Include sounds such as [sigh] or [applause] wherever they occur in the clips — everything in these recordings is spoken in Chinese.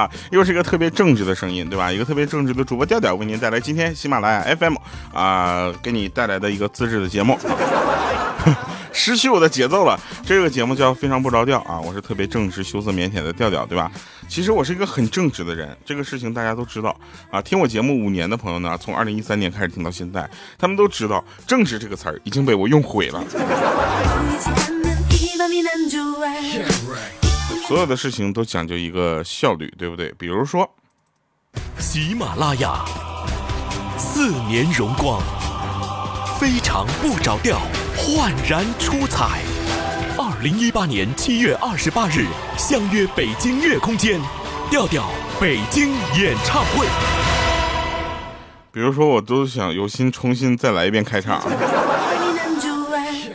啊，又是一个特别正直的声音，对吧？一个特别正直的主播调调为您带来今天喜马拉雅 FM 啊，给你带来的一个自制的节目。[laughs] 失去我的节奏了，这个节目叫非常不着调啊！我是特别正直、羞涩、腼腆的调调，对吧？其实我是一个很正直的人，这个事情大家都知道啊。听我节目五年的朋友呢，从二零一三年开始听到现在，他们都知道“正直”这个词儿已经被我用毁了。所有的事情都讲究一个效率，对不对？比如说，喜马拉雅四年荣光，非常不着调，焕然出彩。二零一八年七月二十八日，相约北京乐空间，调调北京演唱会。比如说，我都想有心重新再来一遍开场。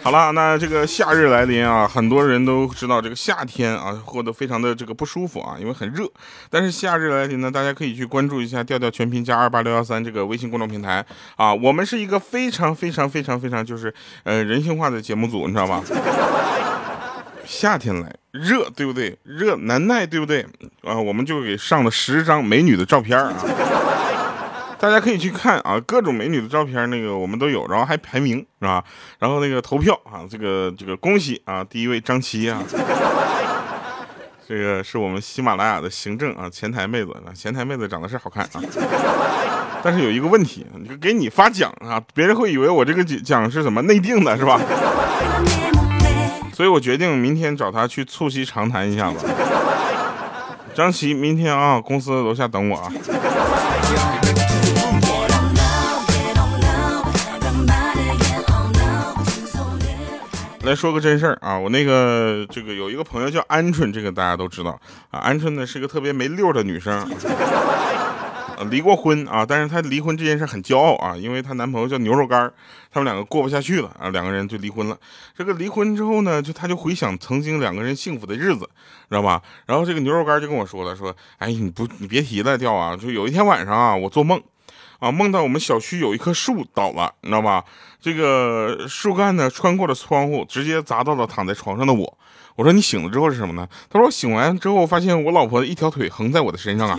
好了，那这个夏日来临啊，很多人都知道这个夏天啊，过得非常的这个不舒服啊，因为很热。但是夏日来临呢，大家可以去关注一下调调全拼加二八六幺三这个微信公众平台啊，我们是一个非常非常非常非常就是呃人性化的节目组，你知道吧？夏天来热，对不对？热难耐，对不对？啊，我们就给上了十张美女的照片啊。大家可以去看啊，各种美女的照片，那个我们都有，然后还排名是吧？然后那个投票啊，这个这个恭喜啊，第一位张琪啊，[laughs] 这个是我们喜马拉雅的行政啊，前台妹子啊，前台妹子长得是好看啊，但是有一个问题，就给你发奖啊，别人会以为我这个奖是怎么内定的，是吧？所以我决定明天找他去促膝长谈一下子。张琪，明天啊，公司楼下等我啊。来说个真事儿啊，我那个这个有一个朋友叫鹌鹑，这个大家都知道啊。鹌鹑呢是个特别没溜的女生，[laughs] 啊离过婚啊，但是她离婚这件事很骄傲啊，因为她男朋友叫牛肉干他们两个过不下去了啊，两个人就离婚了。这个离婚之后呢，就她就回想曾经两个人幸福的日子，知道吧？然后这个牛肉干就跟我说了，说，哎，你不你别提了，掉啊，就有一天晚上啊，我做梦。啊，梦到我们小区有一棵树倒了，你知道吧？这个树干呢穿过了窗户，直接砸到了躺在床上的我。我说你醒了之后是什么呢？他说我醒完之后发现我老婆的一条腿横在我的身上啊。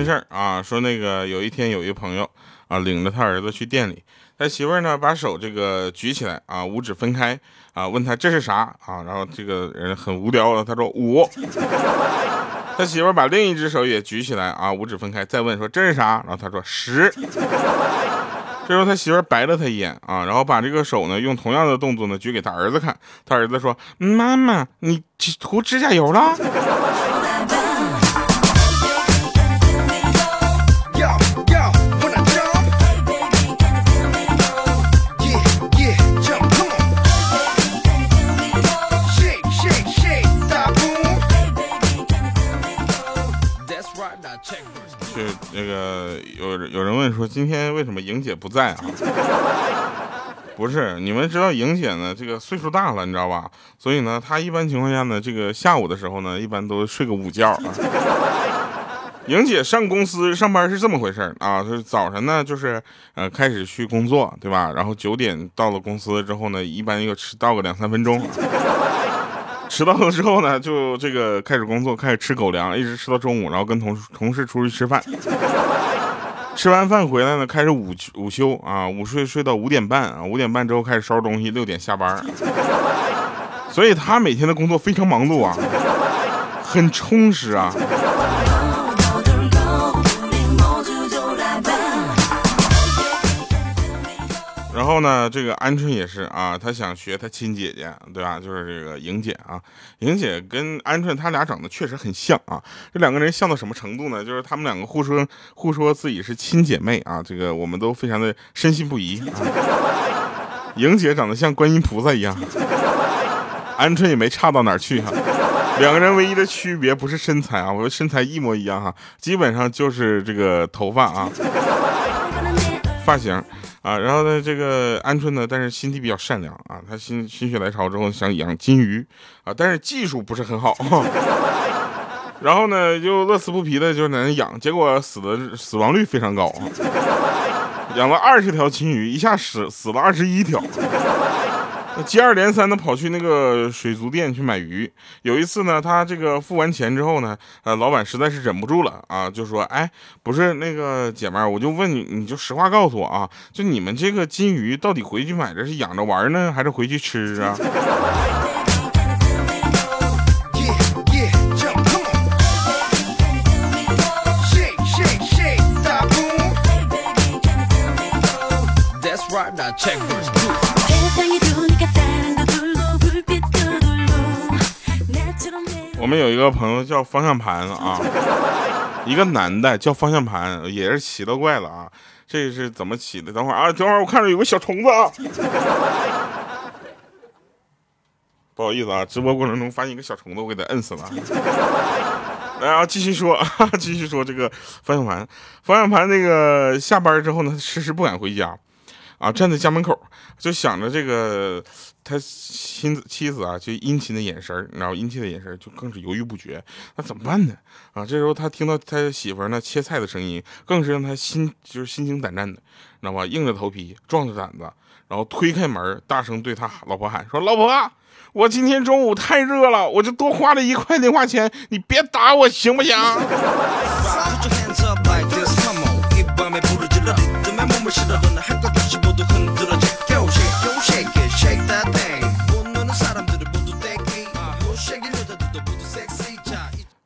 真事儿啊，说那个有一天有一朋友啊，领着他儿子去店里，他媳妇儿呢把手这个举起来啊，五指分开啊，问他这是啥啊？然后这个人很无聊，他说五。[laughs] 他媳妇儿把另一只手也举起来啊，五指分开，再问说这是啥？然后他说十。这时候他媳妇儿白了他一眼啊，然后把这个手呢用同样的动作呢举给他儿子看，他儿子说妈妈，你涂指甲油了？个有人有人问说，今天为什么莹姐不在啊？[laughs] 不是，你们知道莹姐呢，这个岁数大了，你知道吧？所以呢，她一般情况下呢，这个下午的时候呢，一般都睡个午觉啊。莹姐上公司上班是这么回事啊，就是早晨呢，就是呃开始去工作，对吧？然后九点到了公司之后呢，一般又迟到个两三分钟。迟到了之后呢，就这个开始工作，开始吃狗粮，一直吃到中午，然后跟同同事出去吃饭。吃完饭回来呢，开始午午休啊，午睡睡到五点半啊，五点半之后开始收拾东西，六点下班。所以他每天的工作非常忙碌啊，很充实啊。然后呢，这个鹌鹑也是啊，他想学他亲姐姐，对吧？就是这个莹姐啊，莹姐跟鹌鹑他俩长得确实很像啊。这两个人像到什么程度呢？就是他们两个互说互说自己是亲姐妹啊，这个我们都非常的深信不疑。莹姐长得像观音菩萨一样，鹌鹑也没差到哪儿去哈。两个人唯一的区别不是身材啊，我们身材一模一样哈，基本上就是这个头发啊，发型。啊，然后呢，这个鹌鹑呢，但是心地比较善良啊，他心心血来潮之后想养金鱼啊，但是技术不是很好，[laughs] 然后呢，就乐此不疲的就在那养，结果死的死亡率非常高啊，养了二十条金鱼，一下死死了二十一条。接二连三的跑去那个水族店去买鱼。有一次呢，他这个付完钱之后呢，呃，老板实在是忍不住了啊，就说：“哎，不是那个姐们儿，我就问你，你就实话告诉我啊，就你们这个金鱼到底回去买着是养着玩呢，还是回去吃啊？”我们有一个朋友叫方向盘啊，一个男的叫方向盘，也是奇了怪了啊！这是怎么起的？等会儿啊，等会儿我看着有个小虫子啊，[laughs] 不好意思啊，直播过程中发现一个小虫子，我给它摁死了。来啊，继续说，[laughs] 继续说这个方向盘，方向盘那个下班之后呢，迟迟不敢回家。啊，站在家门口就想着这个他妻子妻子啊，就殷勤的眼神然后殷切的眼神就更是犹豫不决。那怎么办呢？啊，这时候他听到他媳妇呢切菜的声音，更是让他心就是心惊胆战的，知道吧？硬着头皮，壮着胆子，然后推开门，大声对他老婆喊说：“老婆，我今天中午太热了，我就多花了一块零花钱，你别打我行不行？”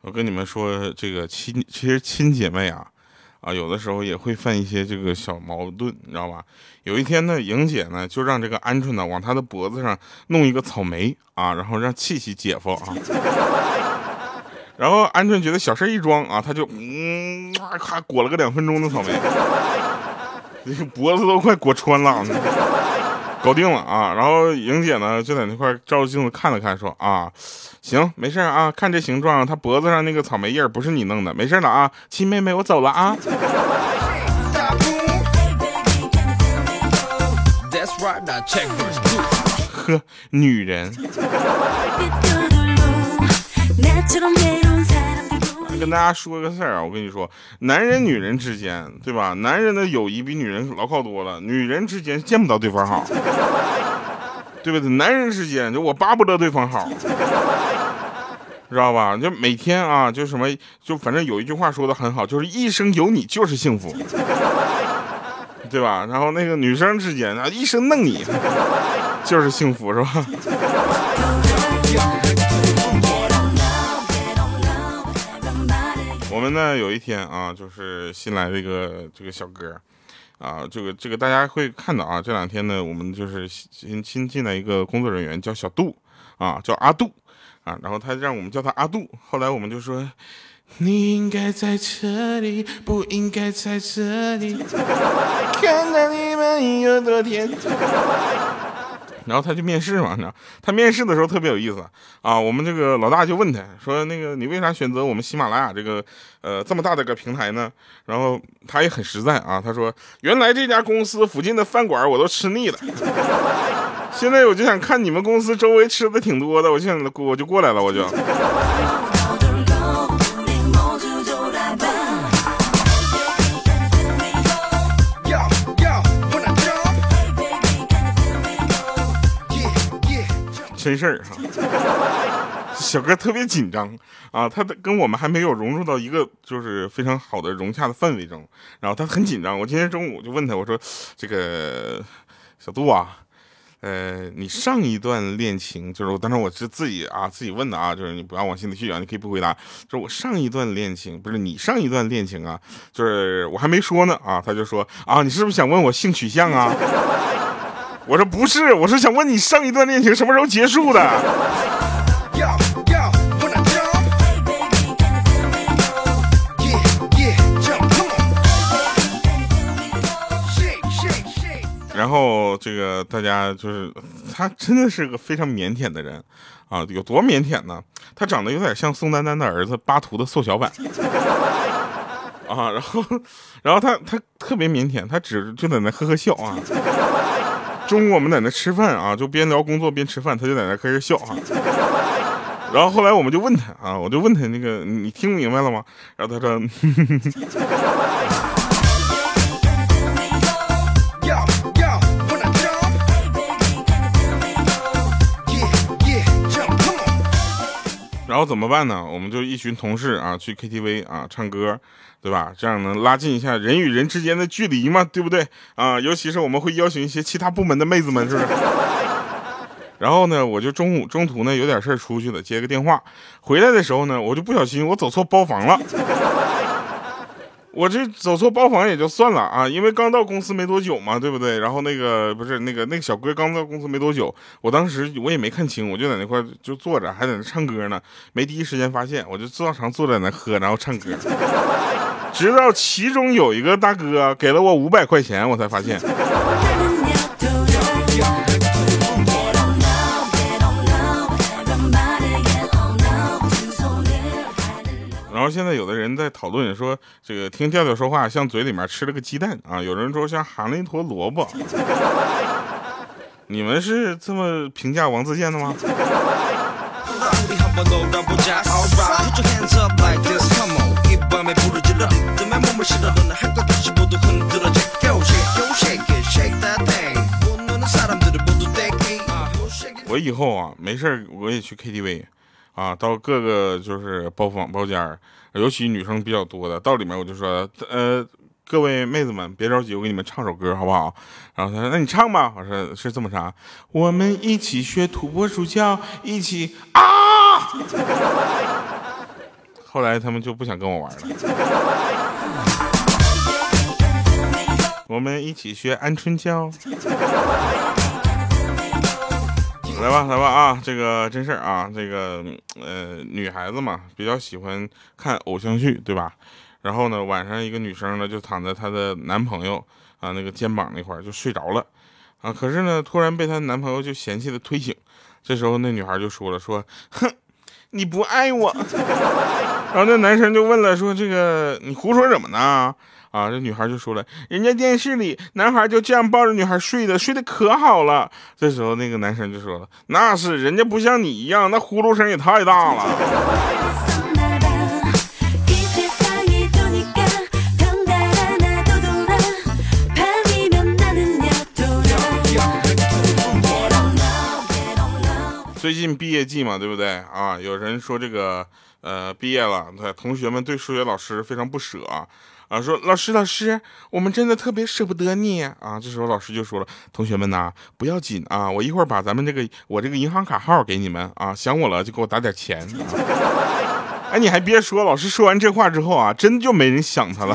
我跟你们说，这个亲，其实亲姐妹啊，啊，有的时候也会犯一些这个小矛盾，你知道吧？有一天呢，莹姐呢就让这个鹌鹑呢往她的脖子上弄一个草莓啊，然后让气气姐夫啊。然后鹌鹑觉得小事一桩啊，他就嗯，咔裹了个两分钟的草莓。这 [laughs] 个脖子都快裹穿了，搞定了啊！然后莹姐呢就在那块照着镜子看了看，说啊，行，没事啊，看这形状，她脖子上那个草莓印不是你弄的，没事了啊，亲妹妹，我走了啊。呵，女人。跟大家说个事儿啊，我跟你说，男人女人之间，对吧？男人的友谊比女人牢靠多了，女人之间见不到对方好，对不对？男人之间就我巴不得对方好，知道吧？就每天啊，就什么，就反正有一句话说的很好，就是一生有你就是幸福，对吧？然后那个女生之间啊，一生弄你就是幸福，是吧？我们呢有一天啊，就是新来的一个这个小哥，啊，这个这个大家会看到啊，这两天呢，我们就是新新进来一个工作人员叫小杜，啊，叫阿杜，啊，然后他让我们叫他阿杜，后来我们就说，你应该在这里，不应该在这里，看到你们有多甜。然后他去面试嘛，你知道？他面试的时候特别有意思啊。我们这个老大就问他说：“那个你为啥选择我们喜马拉雅这个呃这么大的个平台呢？”然后他也很实在啊，他说：“原来这家公司附近的饭馆我都吃腻了，[laughs] 现在我就想看你们公司周围吃的挺多的，我现在我就过来了，我就。”真事儿哈，小哥特别紧张啊，他跟我们还没有融入到一个就是非常好的融洽的氛围中，然后他很紧张。我今天中午就问他，我说：“这个小杜啊，呃，你上一段恋情就是我当时我是自己啊自己问的啊，就是你不要往心里去啊，你可以不回答。就是我上一段恋情不是你上一段恋情啊，就是我还没说呢啊，他就说啊，你是不是想问我性取向啊？”我说不是，我是想问你上一段恋情什么时候结束的？然后这个大家就是他真的是个非常腼腆的人啊，有多腼腆呢？他长得有点像宋丹丹的儿子巴图的缩小版啊，然后然后他他特别腼腆，他只就在那呵呵笑啊。中午我们在那吃饭啊，就边聊工作边吃饭，他就在那开始笑哈。然后后来我们就问他啊，我就问他那个你听明白了吗？然后他说。[laughs] 然后怎么办呢？我们就一群同事啊去 KTV 啊唱歌，对吧？这样能拉近一下人与人之间的距离嘛，对不对？啊，尤其是我们会邀请一些其他部门的妹子们，是不是？[laughs] 然后呢，我就中午中途呢有点事出去了，接个电话，回来的时候呢，我就不小心我走错包房了。我这走错包房也就算了啊，因为刚到公司没多久嘛，对不对？然后那个不是那个那个小哥刚到公司没多久，我当时我也没看清，我就在那块就坐着，还在那唱歌呢，没第一时间发现，我就照常坐在那喝，然后唱歌，[laughs] 直到其中有一个大哥给了我五百块钱，我才发现。现在有的人在讨论说，这个听调调说话像嘴里面吃了个鸡蛋啊，有人说像含了一坨萝卜。[laughs] 你们是这么评价王自健的吗？我以后啊，没事我也去 KTV。啊，到各个就是包房包间尤其女生比较多的，到里面我就说，呃，各位妹子们别着急，我给你们唱首歌好不好？然后他说，那你唱吧。我说是这么唱，我们一起学土拨鼠叫，一起啊。[laughs] 后来他们就不想跟我玩了。我们一起学鹌鹑叫。来吧，来吧啊！这个真事儿啊，这个呃，女孩子嘛，比较喜欢看偶像剧，对吧？然后呢，晚上一个女生呢，就躺在她的男朋友啊那个肩膀那块儿就睡着了啊。可是呢，突然被她男朋友就嫌弃的推醒。这时候那女孩就说了：“说哼，[laughs] 你不爱我。[laughs] ”然后那男生就问了：“说这个你胡说什么呢？”啊，这女孩就说了，人家电视里男孩就这样抱着女孩睡的，睡得可好了。这时候那个男生就说了，那是人家不像你一样，那呼噜声也太大了。最近毕业季嘛，对不对啊？有人说这个呃毕业了，同学们对数学老师非常不舍。啊，说老师老师，我们真的特别舍不得你啊！这时候老师就说了，同学们呐，不要紧啊，我一会儿把咱们这个我这个银行卡号给你们啊，想我了就给我打点钱。[laughs] 哎，你还别说，老师说完这话之后啊，真就没人想他了。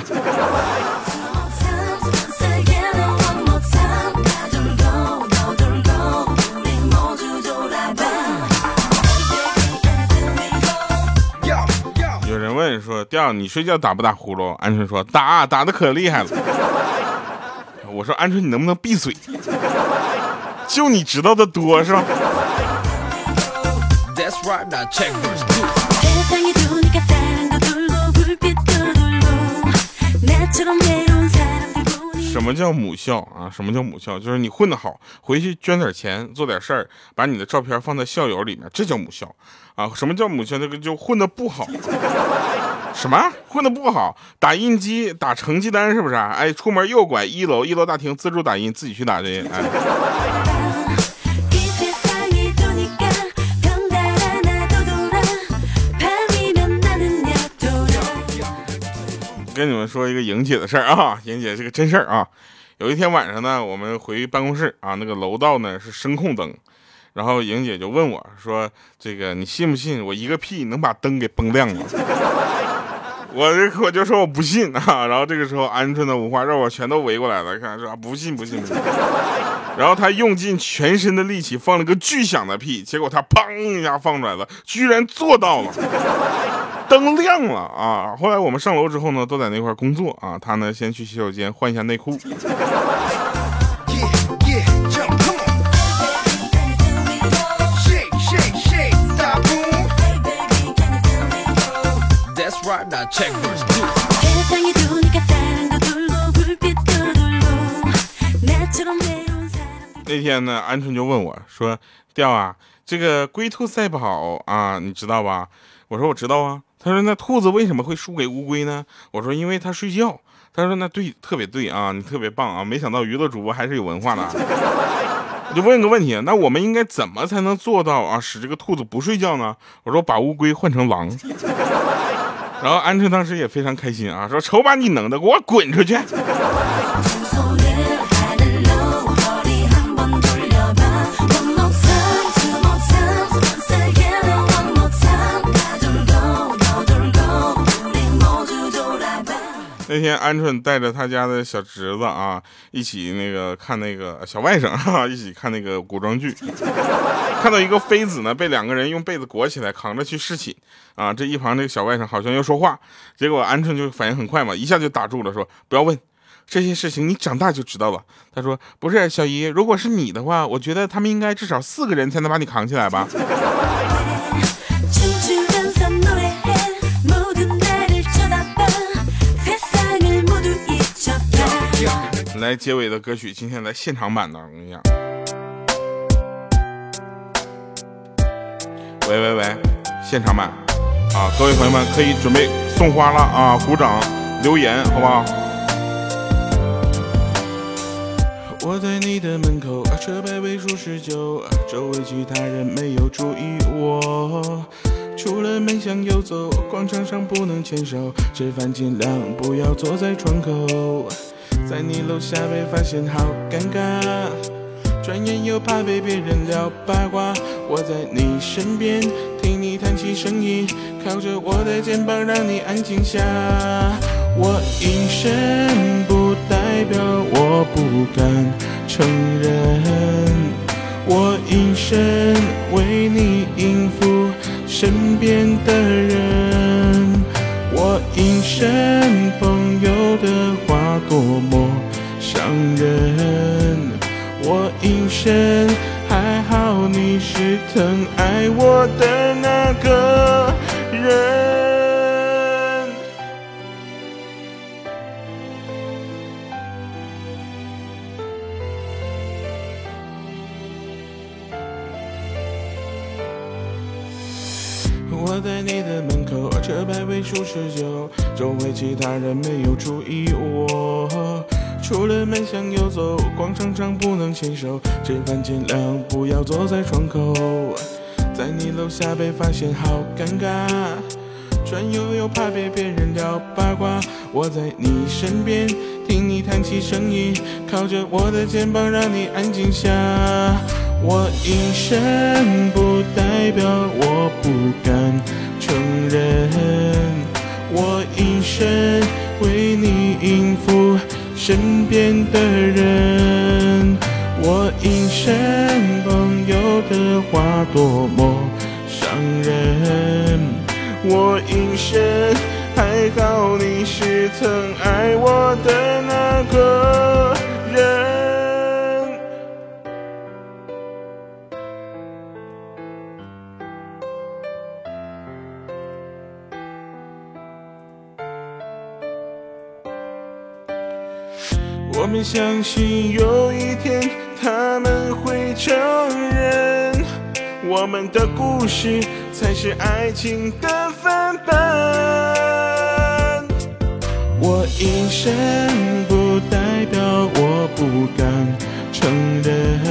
调，你睡觉打不打呼噜？鹌鹑说打，打的可厉害了。我说鹌鹑，你能不能闭嘴？就你知道的多是吧？什么叫母校啊？什么叫母校？就是你混得好，回去捐点钱，做点事儿，把你的照片放在校友里面，这叫母校啊。什么叫母校？那个就混得不好。什么混的不好？打印机打成绩单是不是？哎，出门右拐一楼，一楼大厅自助打印，自己去打印。哎，跟你们说一个莹姐的事儿啊，[laughs] 莹姐是个真事儿啊。有一天晚上呢，我们回办公室啊，那个楼道呢是声控灯，然后莹姐就问我说：“这个你信不信我一个屁能把灯给崩亮了？”我这我就说我不信啊，然后这个时候鹌鹑的五花肉啊全都围过来了，看说不信不信不信，然后他用尽全身的力气放了个巨响的屁，结果他砰一下放出来了，居然做到了，灯亮了啊！后来我们上楼之后呢，都在那块工作啊，他呢先去洗手间换一下内裤。那天呢，鹌鹑就问我说：“调啊，这个龟兔赛跑啊，你知道吧？我说我知道啊。他说那兔子为什么会输给乌龟呢？我说因为它睡觉。他说那对，特别对啊，你特别棒啊！没想到娱乐主播还是有文化的。[laughs] 我就问个问题，那我们应该怎么才能做到啊，使这个兔子不睡觉呢？我说把乌龟换成狼。然后鹌鹑当时也非常开心啊，说瞅把你能的，给我滚出去。[laughs] 那天鹌鹑带着他家的小侄子啊，一起那个看那个小外甥哈，一起看那个古装剧，[laughs] 看到一个妃子呢被两个人用被子裹起来扛着去侍寝啊，这一旁这个小外甥好像要说话，结果鹌鹑就反应很快嘛，一下就打住了，说不要问这些事情，你长大就知道了。他说不是小姨，如果是你的话，我觉得他们应该至少四个人才能把你扛起来吧。[laughs] 来结尾的歌曲，今天来现场版的，我跟你讲。喂喂喂，现场版啊！各位朋友们可以准备送花了啊！鼓掌留言，好不好？我在你的门口，车牌尾数十九，周围其他人没有注意我，出了门向右走，广场上不能牵手，吃饭尽量不要坐在窗口。在你楼下被发现，好尴尬。转眼又怕被别人聊八卦。我在你身边，听你谈起生意，靠着我的肩膀让你安静下。我隐身不代表我不敢承认，我隐身为你应付身边的人。我隐身，朋友的话多么伤人。我隐身，还好你是疼爱我的那个人。我在你的门口，车牌尾数十九，周围其他人没有注意我。出了门向右走，广场上不能牵手，吃饭尽量不要坐在窗口。在你楼下被发现好尴尬，转悠又怕被别人聊八卦。我在你身边，听你谈起生意，靠着我的肩膀让你安静下。我隐身不代表我不敢承认，我隐身为你应付身边的人。我隐身，朋友的话多么伤人。我隐身，还好你是曾爱我的那个相信有一天他们会承认，我们的故事才是爱情的范本。我隐身不代表我不敢承认，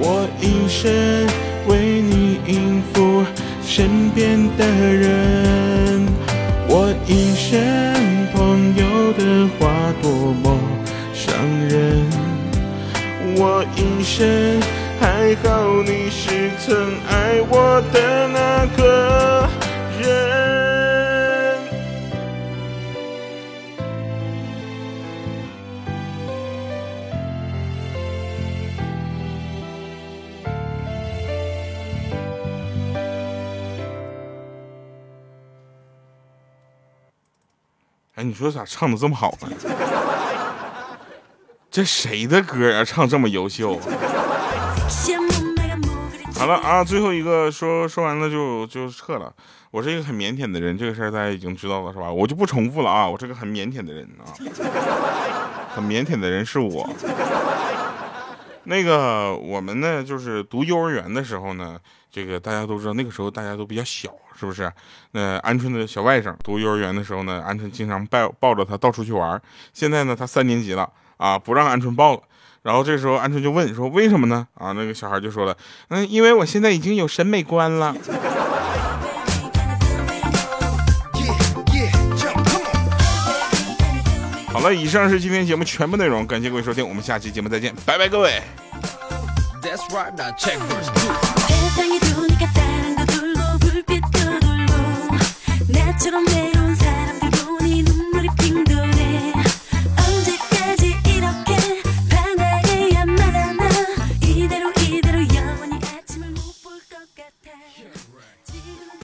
我隐身为你应付身边的人。身，还好你是曾爱我的那个人。哎，你说咋唱的这么好呢？这谁的歌啊？唱这么优秀、啊？好了啊，最后一个说说完了就就撤了。我是一个很腼腆的人，这个事儿大家已经知道了是吧？我就不重复了啊。我是个很腼腆的人啊，很腼腆的人是我。那个我们呢，就是读幼儿园的时候呢，这个大家都知道，那个时候大家都比较小，是不是？那鹌鹑的小外甥读幼儿园的时候呢，鹌鹑经常抱抱着他到处去玩。现在呢，他三年级了啊，不让鹌鹑抱了。然后这时候鹌鹑就问说：“为什么呢？”啊，那个小孩就说了：“嗯，因为我现在已经有审美观了。”好了，以上是今天节目全部内容，感谢各位收听，我们下期节目再见，拜拜，各位。That's right, now check first.